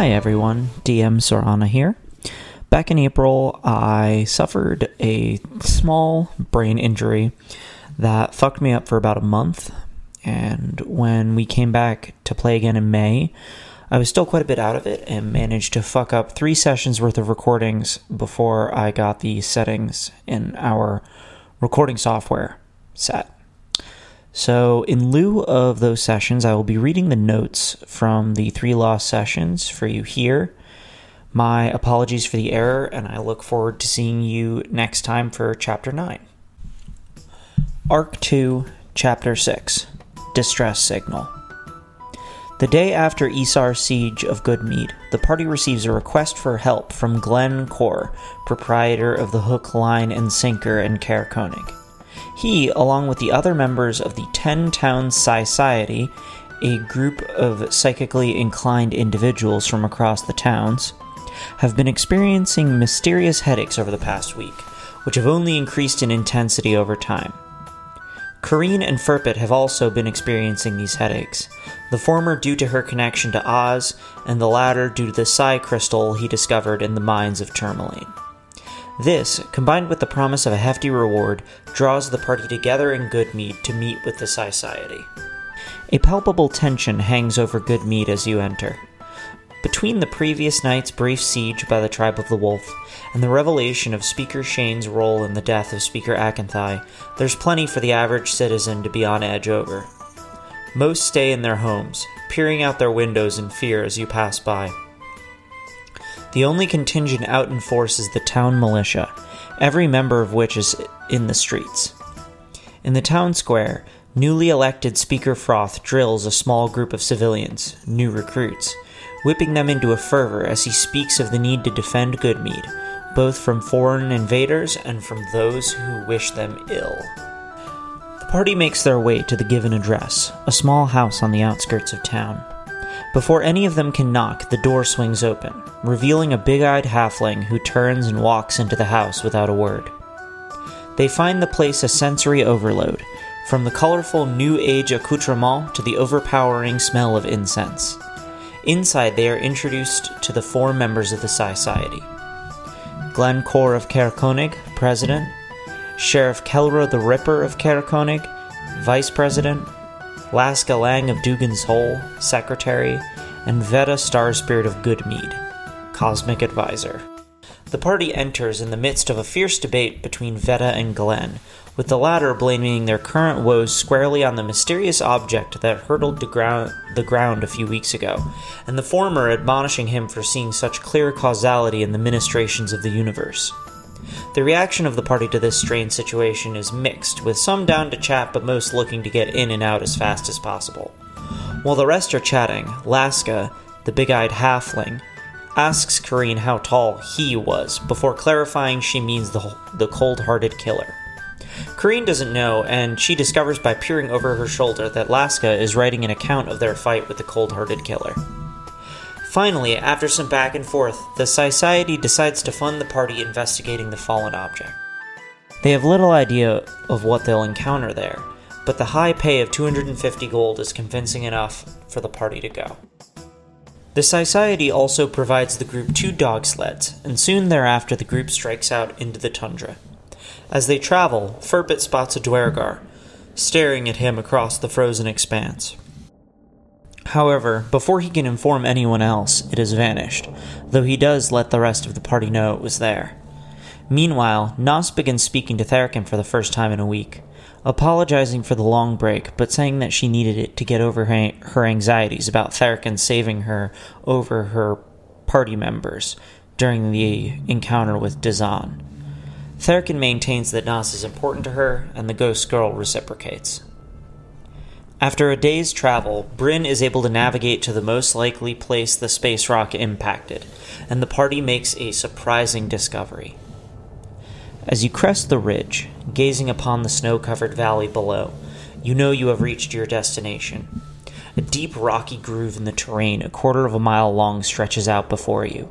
Hi everyone, DM Serana here. Back in April, I suffered a small brain injury that fucked me up for about a month. And when we came back to play again in May, I was still quite a bit out of it and managed to fuck up three sessions worth of recordings before I got the settings in our recording software set. So, in lieu of those sessions, I will be reading the notes from the three lost sessions for you here. My apologies for the error, and I look forward to seeing you next time for Chapter 9. Arc 2, Chapter 6 Distress Signal. The day after Isar's siege of Goodmead, the party receives a request for help from Glenn Core, proprietor of the Hook, Line, and Sinker in Caer Konig. He, along with the other members of the Ten Towns Society, a group of psychically inclined individuals from across the towns, have been experiencing mysterious headaches over the past week, which have only increased in intensity over time. Kareen and Furpit have also been experiencing these headaches, the former due to her connection to Oz, and the latter due to the psi crystal he discovered in the mines of Tourmaline. This, combined with the promise of a hefty reward, draws the party together in Goodmead to meet with the Society. A palpable tension hangs over Goodmead as you enter. Between the previous night's brief siege by the Tribe of the Wolf and the revelation of Speaker Shane's role in the death of Speaker Akanthai, there's plenty for the average citizen to be on edge over. Most stay in their homes, peering out their windows in fear as you pass by. The only contingent out in force is the town militia, every member of which is in the streets. In the town square, newly elected Speaker Froth drills a small group of civilians, new recruits, whipping them into a fervor as he speaks of the need to defend Goodmead, both from foreign invaders and from those who wish them ill. The party makes their way to the given address, a small house on the outskirts of town. Before any of them can knock, the door swings open, revealing a big eyed halfling who turns and walks into the house without a word. They find the place a sensory overload, from the colorful New Age accoutrement to the overpowering smell of incense. Inside, they are introduced to the four members of the Society Glenn Core of Caer Konig, President, Sheriff Kelra the Ripper of Caer Konig, Vice President, Laska Lang of Dugan's Hole, Secretary, and Veda Starspirit of Goodmead, Cosmic Advisor. The party enters in the midst of a fierce debate between Veda and Glenn, with the latter blaming their current woes squarely on the mysterious object that hurtled ground, the ground a few weeks ago, and the former admonishing him for seeing such clear causality in the ministrations of the universe. The reaction of the party to this strange situation is mixed, with some down to chat but most looking to get in and out as fast as possible. While the rest are chatting, Laska, the big eyed halfling, asks Kareen how tall he was before clarifying she means the, the cold hearted killer. Kareen doesn't know, and she discovers by peering over her shoulder that Laska is writing an account of their fight with the cold hearted killer. Finally, after some back and forth, the Society decides to fund the party investigating the fallen object. They have little idea of what they'll encounter there, but the high pay of 250 gold is convincing enough for the party to go. The Society also provides the group two dog sleds, and soon thereafter the group strikes out into the tundra. As they travel, Furpit spots a Duergar, staring at him across the frozen expanse. However, before he can inform anyone else, it has vanished, though he does let the rest of the party know it was there. Meanwhile, Nos begins speaking to Therakin for the first time in a week, apologizing for the long break, but saying that she needed it to get over her anxieties about Therakin saving her over her party members during the encounter with Dazan. Therakin maintains that Nos is important to her, and the ghost girl reciprocates. After a day's travel, Bryn is able to navigate to the most likely place the space rock impacted, and the party makes a surprising discovery. As you crest the ridge, gazing upon the snow covered valley below, you know you have reached your destination. A deep rocky groove in the terrain, a quarter of a mile long, stretches out before you,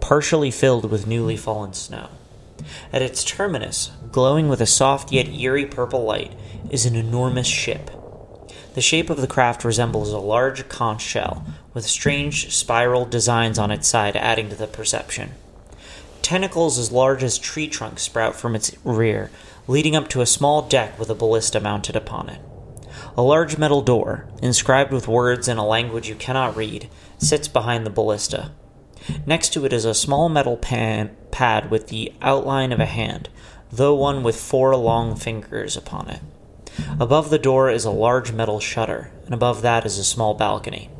partially filled with newly fallen snow. At its terminus, glowing with a soft yet eerie purple light, is an enormous ship The shape of the craft resembles a large conch shell, with strange spiral designs on its side adding to the perception. Tentacles as large as tree trunks sprout from its rear, leading up to a small deck with a ballista mounted upon it. A large metal door, inscribed with words in a language you cannot read, sits behind the ballista. Next to it is a small metal pan- pad with the outline of a hand, though one with four long fingers upon it. Above the door is a large metal shutter, and above that is a small balcony.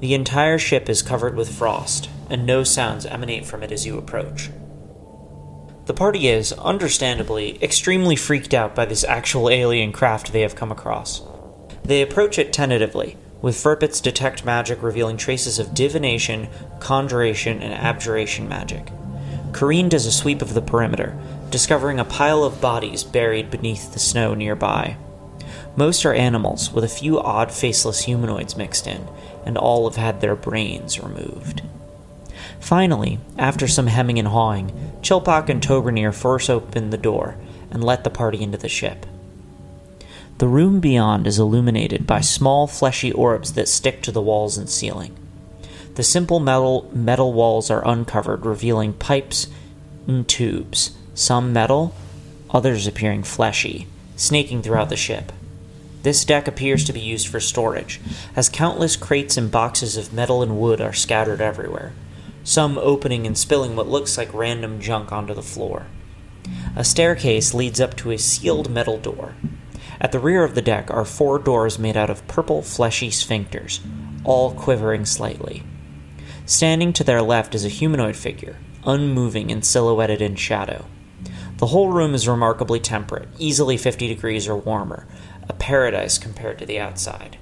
The entire ship is covered with frost, and no sounds emanate from it as you approach. The party is, understandably, extremely freaked out by this actual alien craft they have come across. They approach it tentatively, with Furpit's detect magic revealing traces of divination, conjuration, and abjuration magic. Kareen does a sweep of the perimeter, discovering a pile of bodies buried beneath the snow nearby. Most are animals, with a few odd faceless humanoids mixed in, and all have had their brains removed. Finally, after some hemming and hawing, Chilpak and Tobernir force open the door and let the party into the ship. The room beyond is illuminated by small fleshy orbs that stick to the walls and ceiling. The simple metal, metal walls are uncovered, revealing pipes and tubes, some metal, others appearing fleshy, snaking throughout the ship. This deck appears to be used for storage, as countless crates and boxes of metal and wood are scattered everywhere, some opening and spilling what looks like random junk onto the floor. A staircase leads up to a sealed metal door. At the rear of the deck are four doors made out of purple, fleshy sphincters, all quivering slightly. Standing to their left is a humanoid figure, unmoving and silhouetted in shadow. The whole room is remarkably temperate, easily 50 degrees or warmer, a paradise compared to the outside.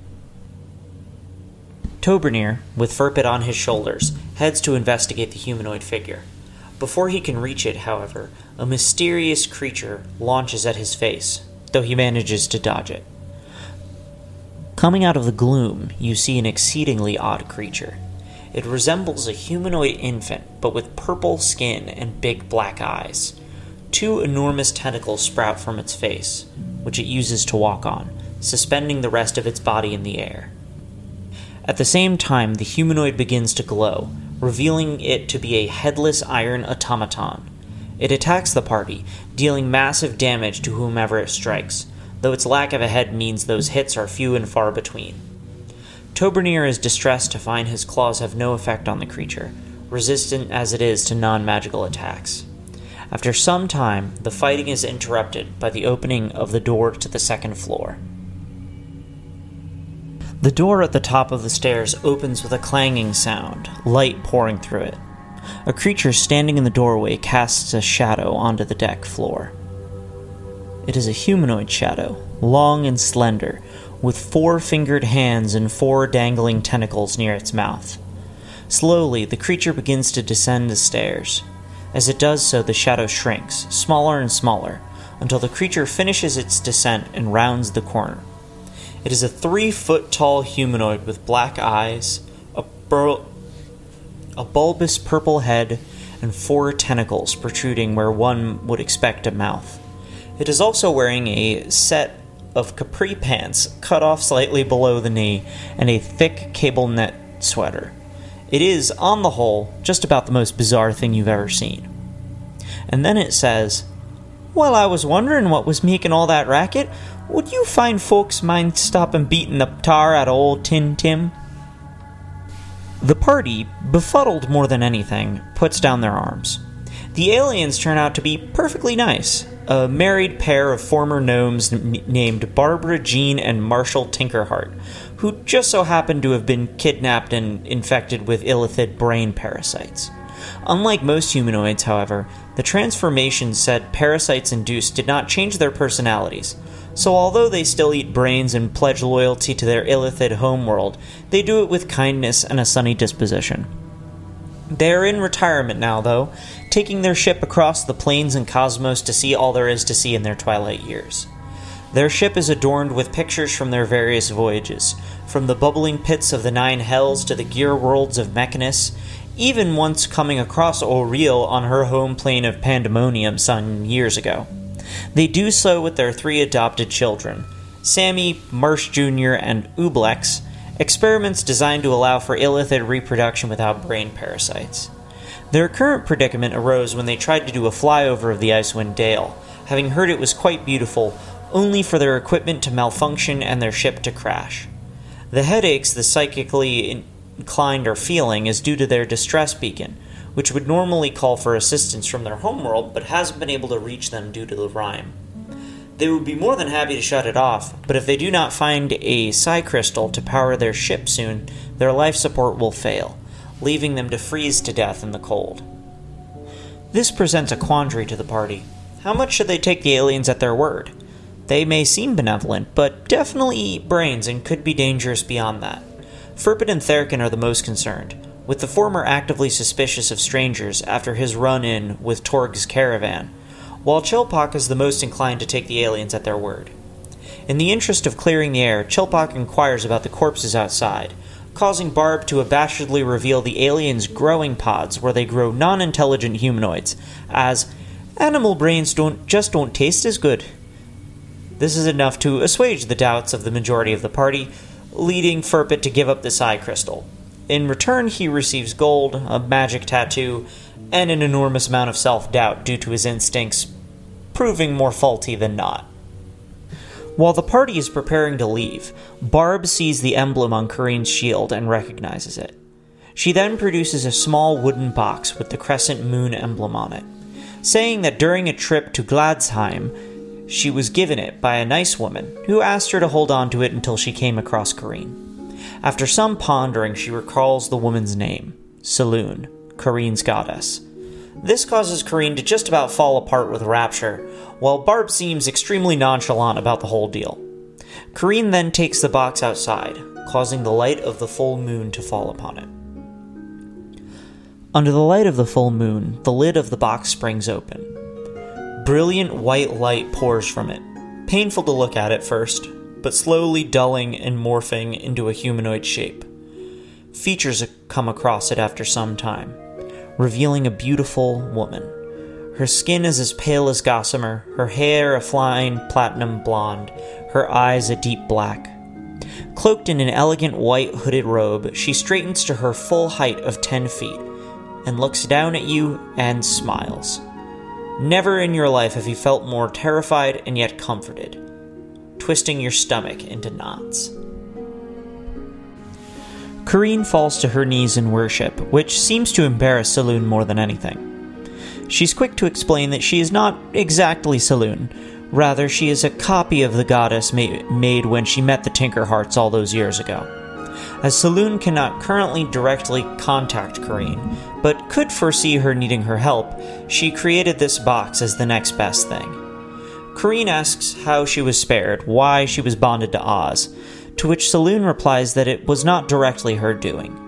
Tobernir, with Furpit on his shoulders, heads to investigate the humanoid figure. Before he can reach it, however, a mysterious creature launches at his face, though he manages to dodge it. Coming out of the gloom, you see an exceedingly odd creature. It resembles a humanoid infant, but with purple skin and big black eyes. Two enormous tentacles sprout from its face, which it uses to walk on, suspending the rest of its body in the air. At the same time, the humanoid begins to glow, revealing it to be a headless iron automaton. It attacks the party, dealing massive damage to whomever it strikes, though its lack of a head means those hits are few and far between. Tobernir is distressed to find his claws have no effect on the creature, resistant as it is to non magical attacks. After some time, the fighting is interrupted by the opening of the door to the second floor. The door at the top of the stairs opens with a clanging sound, light pouring through it. A creature standing in the doorway casts a shadow onto the deck floor. It is a humanoid shadow, long and slender, with four fingered hands and four dangling tentacles near its mouth. Slowly, the creature begins to descend the stairs. As it does so, the shadow shrinks, smaller and smaller, until the creature finishes its descent and rounds the corner. It is a three foot tall humanoid with black eyes, a, bur- a bulbous purple head, and four tentacles protruding where one would expect a mouth. It is also wearing a set of capri pants cut off slightly below the knee and a thick cable net sweater. It is, on the whole, just about the most bizarre thing you've ever seen. And then it says, Well, I was wondering what was making all that racket. Would you find folks mind stopping beating the tar out of old Tin Tim? The party, befuddled more than anything, puts down their arms. The aliens turn out to be perfectly nice. A married pair of former gnomes n- named Barbara Jean and Marshall Tinkerheart, who just so happened to have been kidnapped and infected with illithid brain parasites. Unlike most humanoids, however, the transformations said parasites induced did not change their personalities. So, although they still eat brains and pledge loyalty to their illithid homeworld, they do it with kindness and a sunny disposition. They are in retirement now, though, taking their ship across the plains and cosmos to see all there is to see in their twilight years. Their ship is adorned with pictures from their various voyages, from the bubbling pits of the Nine Hells to the gear worlds of Mechanus, even once coming across Oriel on her home plane of Pandemonium some years ago. They do so with their three adopted children Sammy, Marsh Jr., and Ublex, experiments designed to allow for illithid reproduction without brain parasites. Their current predicament arose when they tried to do a flyover of the Icewind Dale, having heard it was quite beautiful, only for their equipment to malfunction and their ship to crash. The headaches the psychically inclined are feeling is due to their distress beacon, which would normally call for assistance from their homeworld but hasn't been able to reach them due to the rime. They would be more than happy to shut it off, but if they do not find a psi crystal to power their ship soon, their life support will fail, leaving them to freeze to death in the cold. This presents a quandary to the party. How much should they take the aliens at their word? They may seem benevolent, but definitely eat brains and could be dangerous beyond that. Furpit and Therakin are the most concerned, with the former actively suspicious of strangers after his run in with Torg's caravan while Chilpak is the most inclined to take the aliens at their word. In the interest of clearing the air, Chilpak inquires about the corpses outside, causing Barb to abashedly reveal the aliens' growing pods where they grow non intelligent humanoids, as animal brains don't just don't taste as good. This is enough to assuage the doubts of the majority of the party, leading Furpit to give up the psi crystal. In return, he receives gold, a magic tattoo, and an enormous amount of self doubt due to his instincts proving more faulty than not. While the party is preparing to leave, Barb sees the emblem on Kareen's shield and recognizes it. She then produces a small wooden box with the crescent moon emblem on it, saying that during a trip to Gladsheim, she was given it by a nice woman who asked her to hold on to it until she came across Kareen. After some pondering, she recalls the woman's name, Selûne, Kareen's goddess. This causes Kareen to just about fall apart with rapture, while Barb seems extremely nonchalant about the whole deal. Kareen then takes the box outside, causing the light of the full moon to fall upon it. Under the light of the full moon, the lid of the box springs open. Brilliant white light pours from it, painful to look at at first, but slowly dulling and morphing into a humanoid shape. Features come across it after some time revealing a beautiful woman. Her skin is as pale as gossamer, her hair a fine platinum blonde, her eyes a deep black. Cloaked in an elegant white hooded robe, she straightens to her full height of 10 feet and looks down at you and smiles. Never in your life have you felt more terrified and yet comforted, twisting your stomach into knots. Kareen falls to her knees in worship, which seems to embarrass Selûne more than anything. She's quick to explain that she is not exactly Selûne, rather, she is a copy of the goddess ma- made when she met the Tinkerhearts all those years ago. As Selûne cannot currently directly contact Kareen, but could foresee her needing her help, she created this box as the next best thing. Kareen asks how she was spared, why she was bonded to Oz, to which Selûne replies that it was not directly her doing.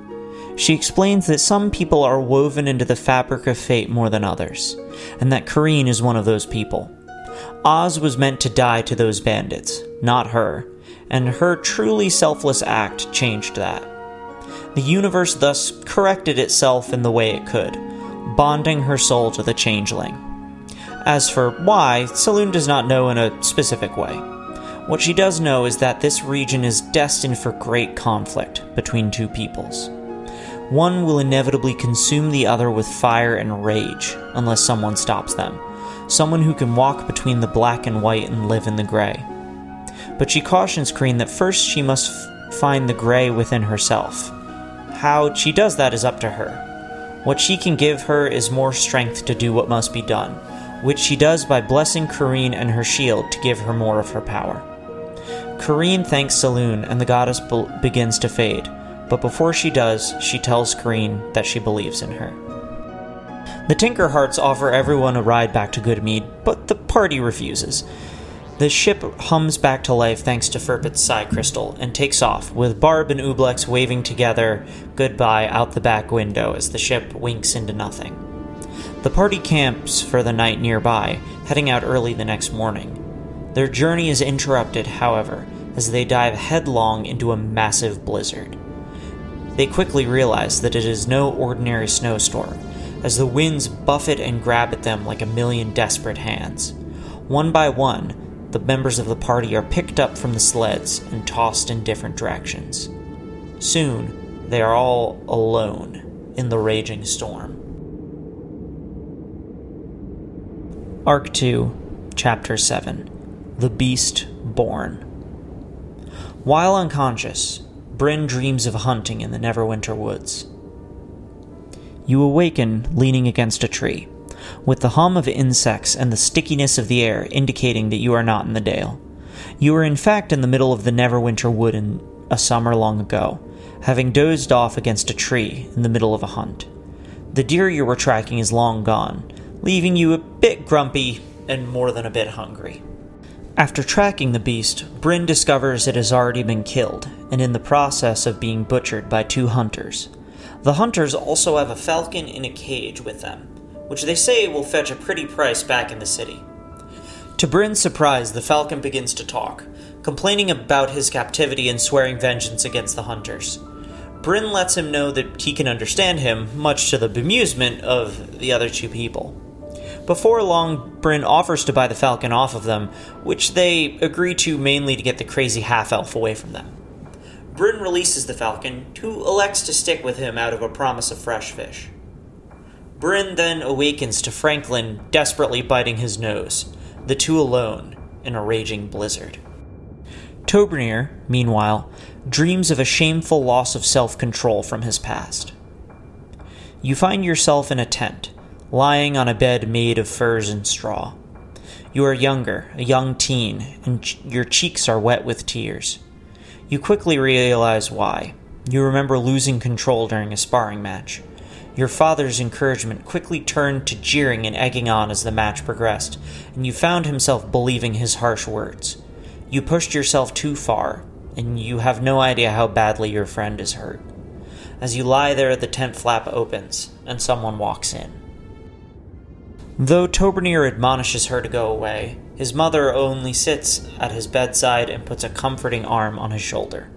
She explains that some people are woven into the fabric of fate more than others, and that Kareen is one of those people. Oz was meant to die to those bandits, not her, and her truly selfless act changed that. The universe thus corrected itself in the way it could, bonding her soul to the changeling. As for why, Selûne does not know in a specific way. What she does know is that this region is destined for great conflict between two peoples. One will inevitably consume the other with fire and rage unless someone stops them. Someone who can walk between the black and white and live in the gray. But she cautions Kareen that first she must f- find the gray within herself. How she does that is up to her. What she can give her is more strength to do what must be done, which she does by blessing Kareen and her shield to give her more of her power. Kareen thanks Selûne and the goddess be- begins to fade, but before she does, she tells Kareen that she believes in her. The Tinkerhearts offer everyone a ride back to Goodmead, but the party refuses. The ship hums back to life thanks to Furpit's psi crystal and takes off, with Barb and Ublex waving together goodbye out the back window as the ship winks into nothing. The party camps for the night nearby, heading out early the next morning. Their journey is interrupted, however, as they dive headlong into a massive blizzard. They quickly realize that it is no ordinary snowstorm, as the winds buffet and grab at them like a million desperate hands. One by one, the members of the party are picked up from the sleds and tossed in different directions. Soon, they are all alone in the raging storm. Arc 2, Chapter 7 The Beast Born. While unconscious, Bryn dreams of hunting in the Neverwinter woods. You awaken leaning against a tree, with the hum of insects and the stickiness of the air indicating that you are not in the dale. You are in fact in the middle of the Neverwinter wood in a summer long ago, having dozed off against a tree in the middle of a hunt. The deer you were tracking is long gone, leaving you a bit grumpy and more than a bit hungry. After tracking the beast, Bryn discovers it has already been killed and in the process of being butchered by two hunters. The hunters also have a falcon in a cage with them, which they say will fetch a pretty price back in the city. To Bryn's surprise, the falcon begins to talk, complaining about his captivity and swearing vengeance against the hunters. Bryn lets him know that he can understand him, much to the bemusement of the other two people. Before long, Bryn offers to buy the falcon off of them, which they agree to mainly to get the crazy half elf away from them. Bryn releases the falcon, who elects to stick with him out of a promise of fresh fish. Bryn then awakens to Franklin desperately biting his nose, the two alone in a raging blizzard. Tobernir, meanwhile, dreams of a shameful loss of self control from his past. You find yourself in a tent, lying on a bed made of furs and straw. You are younger, a young teen, and ch- your cheeks are wet with tears. You quickly realize why. You remember losing control during a sparring match. Your father's encouragement quickly turned to jeering and egging on as the match progressed, and you found himself believing his harsh words. You pushed yourself too far, and you have no idea how badly your friend is hurt. As you lie there, the tent flap opens, and someone walks in. Though Tobernir admonishes her to go away, his mother only sits at his bedside and puts a comforting arm on his shoulder.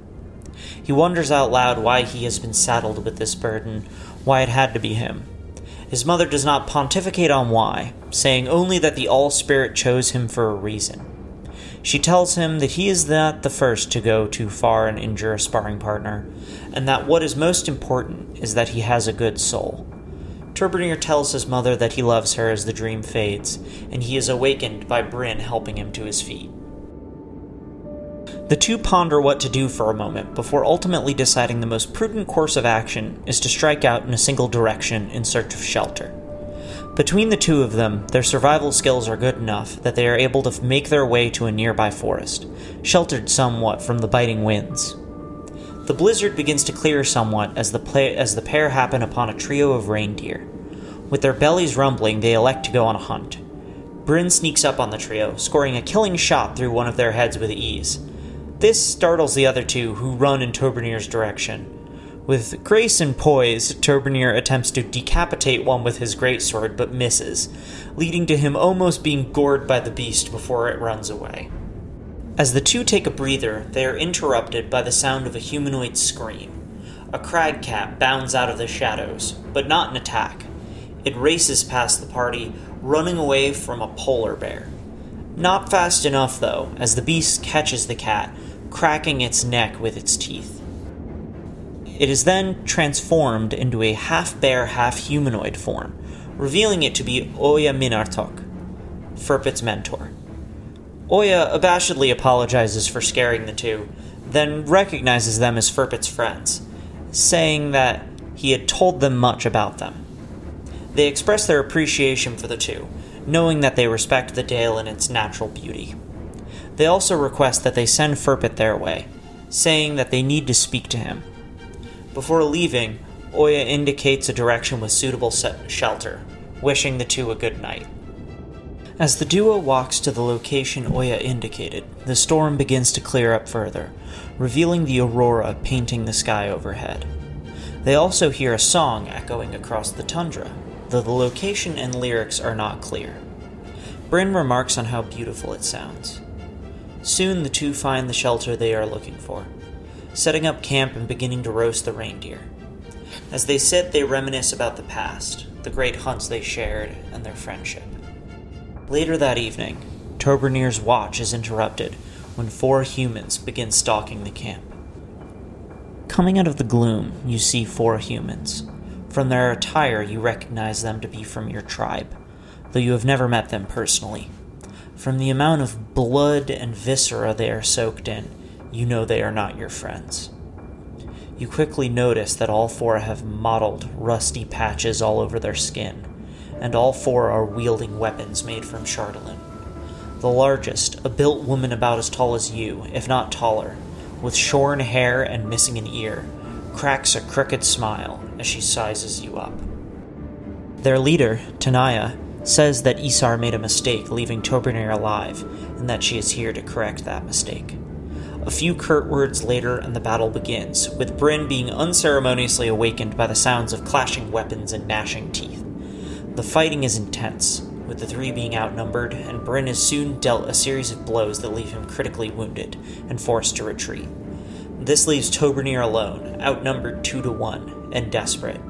He wonders out loud why he has been saddled with this burden, why it had to be him. His mother does not pontificate on why, saying only that the All Spirit chose him for a reason. She tells him that he is not the first to go too far and injure a sparring partner, and that what is most important is that he has a good soul. Tobernir tells his mother that he loves her as the dream fades, and he is awakened by Bryn helping him to his feet. The two ponder what to do for a moment before ultimately deciding the most prudent course of action is to strike out in a single direction in search of shelter. Between the two of them, their survival skills are good enough that they are able to make their way to a nearby forest, sheltered somewhat from the biting winds. The blizzard begins to clear somewhat as the, play- as the pair happen upon a trio of reindeer. With their bellies rumbling, they elect to go on a hunt. Bryn sneaks up on the trio, scoring a killing shot through one of their heads with ease. This startles the other two, who run in Tobernir's direction. With grace and poise, Tobernir attempts to decapitate one with his greatsword but misses, leading to him almost being gored by the beast before it runs away. As the two take a breather, they are interrupted by the sound of a humanoid scream. A crag cat bounds out of the shadows, but not in attack. It races past the party, running away from a polar bear. Not fast enough, though, as the beast catches the cat, cracking its neck with its teeth. It is then transformed into a half bear, half humanoid form, revealing it to be Oya Minartok, Furpit's mentor. Oya abashedly apologizes for scaring the two, then recognizes them as Furpit's friends, saying that he had told them much about them. They express their appreciation for the two, knowing that they respect the Dale and its natural beauty. They also request that they send Furpit their way, saying that they need to speak to him. Before leaving, Oya indicates a direction with suitable shelter, wishing the two a good night. As the duo walks to the location Oya indicated, the storm begins to clear up further, revealing the aurora painting the sky overhead. They also hear a song echoing across the tundra, though the location and lyrics are not clear. Bryn remarks on how beautiful it sounds. Soon the two find the shelter they are looking for, setting up camp and beginning to roast the reindeer. As they sit, they reminisce about the past, the great hunts they shared, and their friendship. Later that evening, Tobernir's watch is interrupted when four humans begin stalking the camp. Coming out of the gloom, you see four humans. From their attire, you recognize them to be from your tribe, though you have never met them personally. From the amount of blood and viscera they are soaked in, you know they are not your friends. You quickly notice that all four have mottled, rusty patches all over their skin, and all four are wielding weapons made from chardalyn. The largest, a built woman about as tall as you, if not taller, with shorn hair and missing an ear, cracks a crooked smile as she sizes you up. Their leader, Tanaya, says that Isar made a mistake leaving Tobernir alive, and that she is here to correct that mistake. A few curt words later, and the battle begins, with Bryn being unceremoniously awakened by the sounds of clashing weapons and gnashing teeth. The fighting is intense, with the three being outnumbered, and Bryn is soon dealt a series of blows that leave him critically wounded and forced to retreat. This leaves Tobernir alone, outnumbered two to one, and desperate.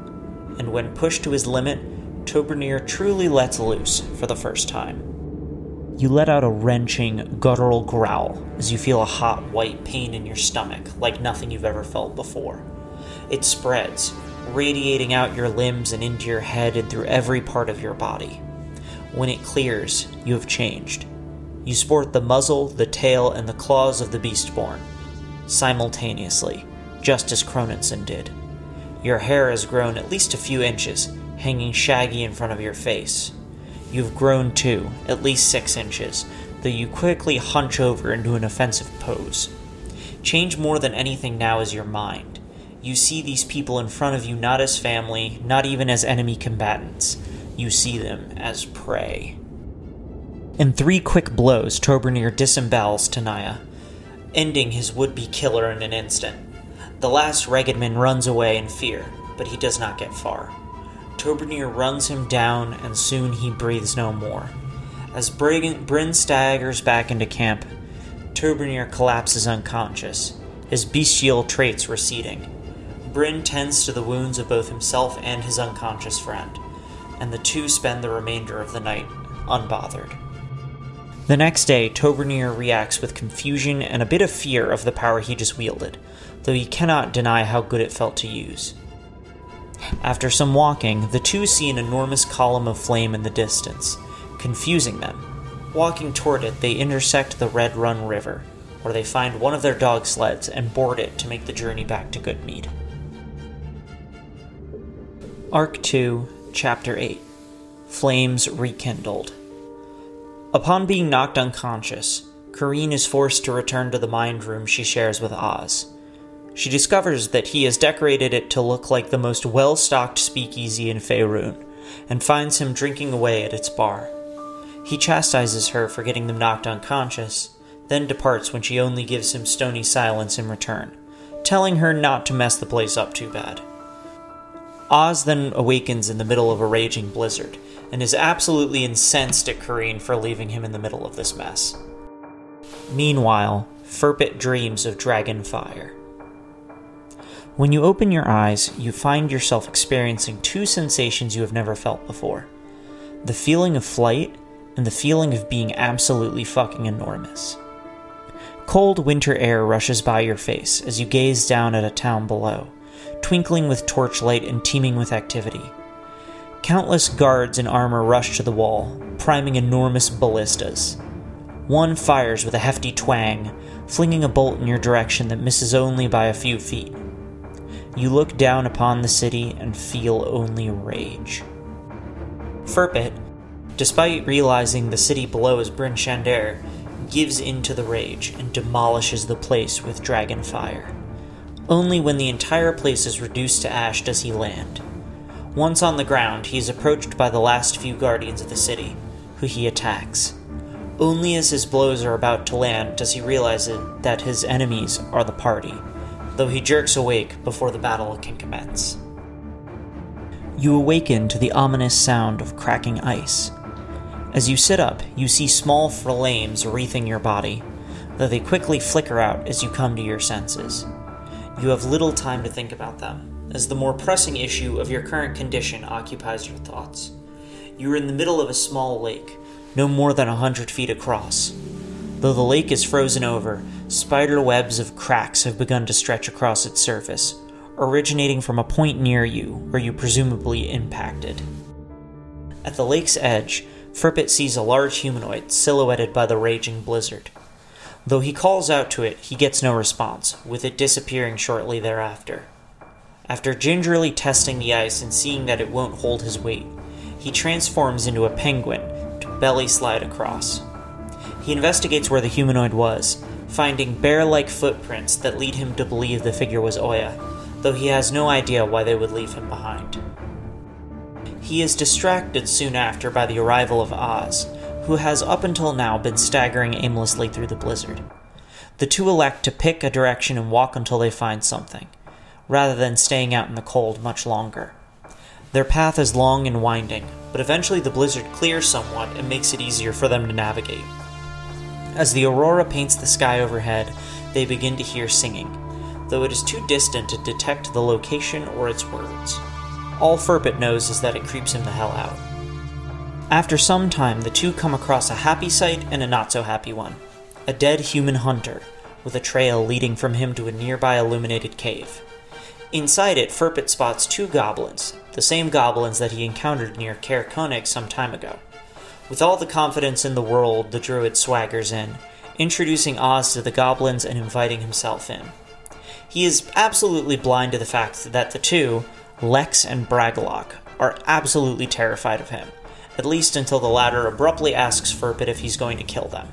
And when pushed to his limit, Tobernir truly lets loose for the first time. You let out a wrenching, guttural growl as you feel a hot, white pain in your stomach like nothing you've ever felt before. It spreads, radiating out your limbs and into your head and through every part of your body. When it clears, you have changed. You sport the muzzle, the tail, and the claws of the Beastborn, simultaneously, just as Kroninson did. Your hair has grown at least a few inches, hanging shaggy in front of your face. You've grown too, at least six inches, though you quickly hunch over into an offensive pose. Change more than anything now is your mind. You see these people in front of you not as family, not even as enemy combatants you see them as prey. In three quick blows, Tobernir disembowels Tanaya, ending his would be killer in an instant. The last Reghedman runs away in fear, but he does not get far. Tobernir runs him down, and soon he breathes no more. As Bryn staggers back into camp, Tobernir collapses unconscious, his bestial traits receding. Bryn tends to the wounds of both himself and his unconscious friend and the two spend the remainder of the night unbothered. The next day, Tobernir reacts with confusion and a bit of fear of the power he just wielded, though he cannot deny how good it felt to use. After some walking, the two see an enormous column of flame in the distance, confusing them. Walking toward it, they intersect the Red Run River, where they find one of their dog sleds and board it to make the journey back to Goodmead. Arc 2 Chapter 8 Flames Rekindled. Upon being knocked unconscious, Kareen is forced to return to the mind room she shares with Oz. She discovers that he has decorated it to look like the most well stocked speakeasy in Faerun, and finds him drinking away at its bar. He chastises her for getting them knocked unconscious, then departs when she only gives him stony silence in return, telling her not to mess the place up too bad. Oz then awakens in the middle of a raging blizzard and is absolutely incensed at Kareen for leaving him in the middle of this mess. Meanwhile, Furpit dreams of dragon fire. When you open your eyes, you find yourself experiencing two sensations you have never felt before the feeling of flight and the feeling of being absolutely fucking enormous. Cold winter air rushes by your face as you gaze down at a town below twinkling with torchlight and teeming with activity. Countless guards in armor rush to the wall, priming enormous ballistas. One fires with a hefty twang, flinging a bolt in your direction that misses only by a few feet. You look down upon the city and feel only rage. Furpit, despite realizing the city below is Bryn Shander, gives in to the rage and demolishes the place with dragon fire. Only when the entire place is reduced to ash does he land. Once on the ground, he is approached by the last few guardians of the city, who he attacks. Only as his blows are about to land does he realize that his enemies are the party, though he jerks awake before the battle can commence. You awaken to the ominous sound of cracking ice. As you sit up, you see small flames wreathing your body, though they quickly flicker out as you come to your senses you have little time to think about them, as the more pressing issue of your current condition occupies your thoughts. You are in the middle of a small lake, no more than a hundred feet across. Though the lake is frozen over, spider webs of cracks have begun to stretch across its surface, originating from a point near you where you presumably impacted. At the lake's edge, Furpit sees a large humanoid silhouetted by the raging blizzard. Though he calls out to it, he gets no response, with it disappearing shortly thereafter. After gingerly testing the ice and seeing that it won't hold his weight, he transforms into a penguin to belly slide across. He investigates where the humanoid was, finding bear like footprints that lead him to believe the figure was Oya, though he has no idea why they would leave him behind. He is distracted soon after by the arrival of Oz, who has up until now been staggering aimlessly through the blizzard. The two elect to pick a direction and walk until they find something, rather than staying out in the cold much longer. Their path is long and winding, but eventually the blizzard clears somewhat and makes it easier for them to navigate. As the aurora paints the sky overhead, they begin to hear singing, though it is too distant to detect the location or its words. All Furpit knows is that it creeps him the hell out. After some time, the two come across a happy sight and a not so happy one a dead human hunter, with a trail leading from him to a nearby illuminated cave. Inside it, Furpit spots two goblins, the same goblins that he encountered near Konig some time ago. With all the confidence in the world, the druid swaggers in, introducing Oz to the goblins and inviting himself in. He is absolutely blind to the fact that the two, Lex and Bragalock, are absolutely terrified of him, at least until the latter abruptly asks Furpit if he's going to kill them.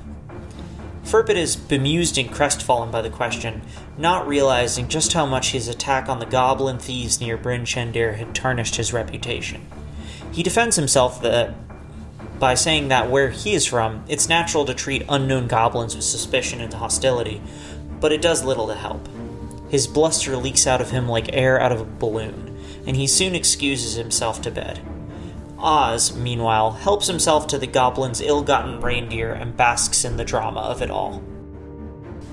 Furpit is bemused and crestfallen by the question, not realizing just how much his attack on the goblin thieves near Bryn Shander had tarnished his reputation. He defends himself that by saying that where he is from, it's natural to treat unknown goblins with suspicion and hostility, but it does little to help. His bluster leaks out of him like air out of a balloon, and he soon excuses himself to bed. Oz, meanwhile, helps himself to the goblin's ill gotten reindeer and basks in the drama of it all.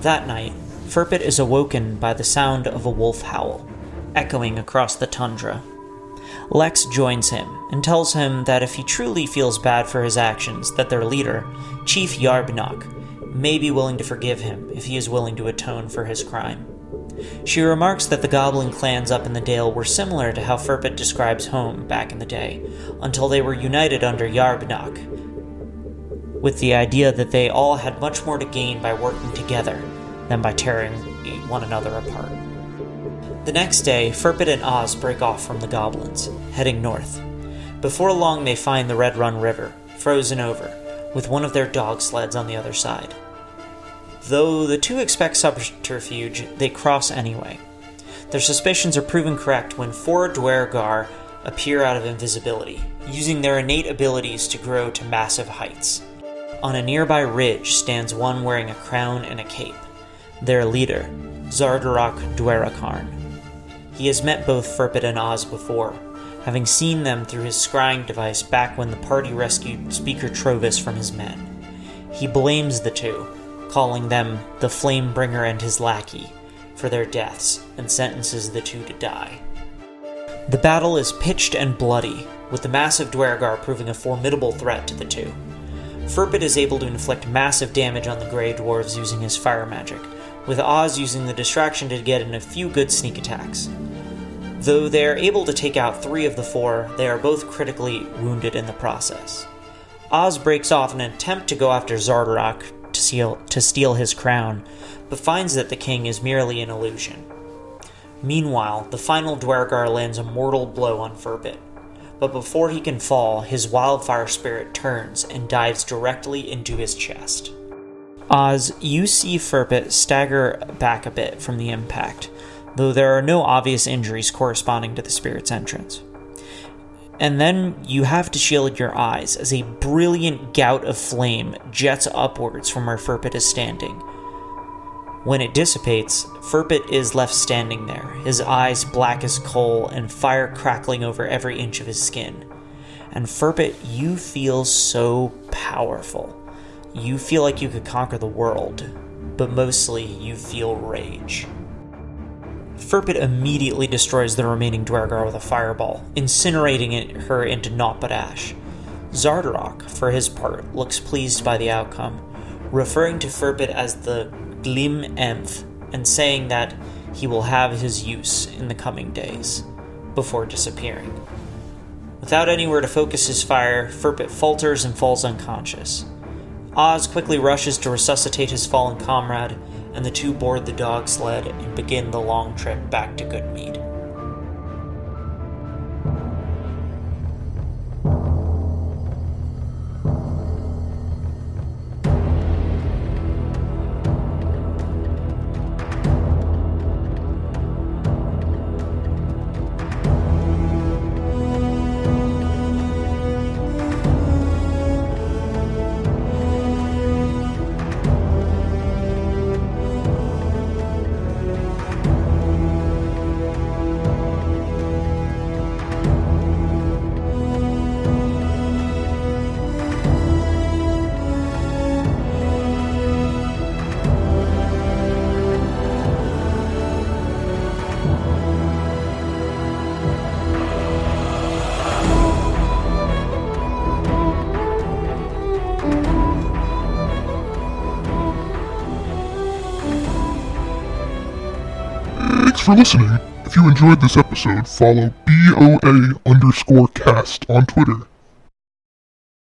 That night, Furpit is awoken by the sound of a wolf howl, echoing across the tundra. Lex joins him and tells him that if he truly feels bad for his actions, that their leader, Chief Yarbnock, may be willing to forgive him if he is willing to atone for his crime. She remarks that the goblin clans up in the Dale were similar to how Furpit describes home back in the day, until they were united under Yarbnock, with the idea that they all had much more to gain by working together than by tearing one another apart. The next day, Furpit and Oz break off from the goblins, heading north. Before long, they find the Red Run River, frozen over, with one of their dog sleds on the other side. Though the two expect subterfuge, they cross anyway. Their suspicions are proven correct when four Duergar appear out of invisibility, using their innate abilities to grow to massive heights. On a nearby ridge stands one wearing a crown and a cape, their leader, Zardarak Duerakarn. He has met both Furpit and Oz before, having seen them through his scrying device back when the party rescued Speaker Trovis from his men. He blames the two, calling them the Flamebringer and his lackey, for their deaths, and sentences the two to die. The battle is pitched and bloody, with the massive Duergar proving a formidable threat to the two. Furpit is able to inflict massive damage on the Grey Dwarves using his fire magic, with Oz using the distraction to get in a few good sneak attacks. Though they are able to take out three of the four, they are both critically wounded in the process. Oz breaks off an attempt to go after Zardarak to steal, to steal his crown, but finds that the king is merely an illusion. Meanwhile, the final Duergar lands a mortal blow on Furpit, but before he can fall, his wildfire spirit turns and dives directly into his chest. Oz, you see Furpit stagger back a bit from the impact, though there are no obvious injuries corresponding to the spirit's entrance. And then you have to shield your eyes as a brilliant gout of flame jets upwards from where Furpit is standing. When it dissipates, Furpit is left standing there, his eyes black as coal and fire crackling over every inch of his skin. And Furpit, you feel so powerful. You feel like you could conquer the world, but mostly you feel rage. Furpit immediately destroys the remaining Duergar with a fireball, incinerating it, her into naught but ash. Xardorok, for his part, looks pleased by the outcome, referring to Furpit as the Glim Emph and saying that he will have his use in the coming days, before disappearing. Without anywhere to focus his fire, Furpit falters and falls unconscious. Oz quickly rushes to resuscitate his fallen comrade, and the two board the dog sled and begin the long trip back to Goodmead. For listening. If you enjoyed this episode, follow BOA underscore cast on Twitter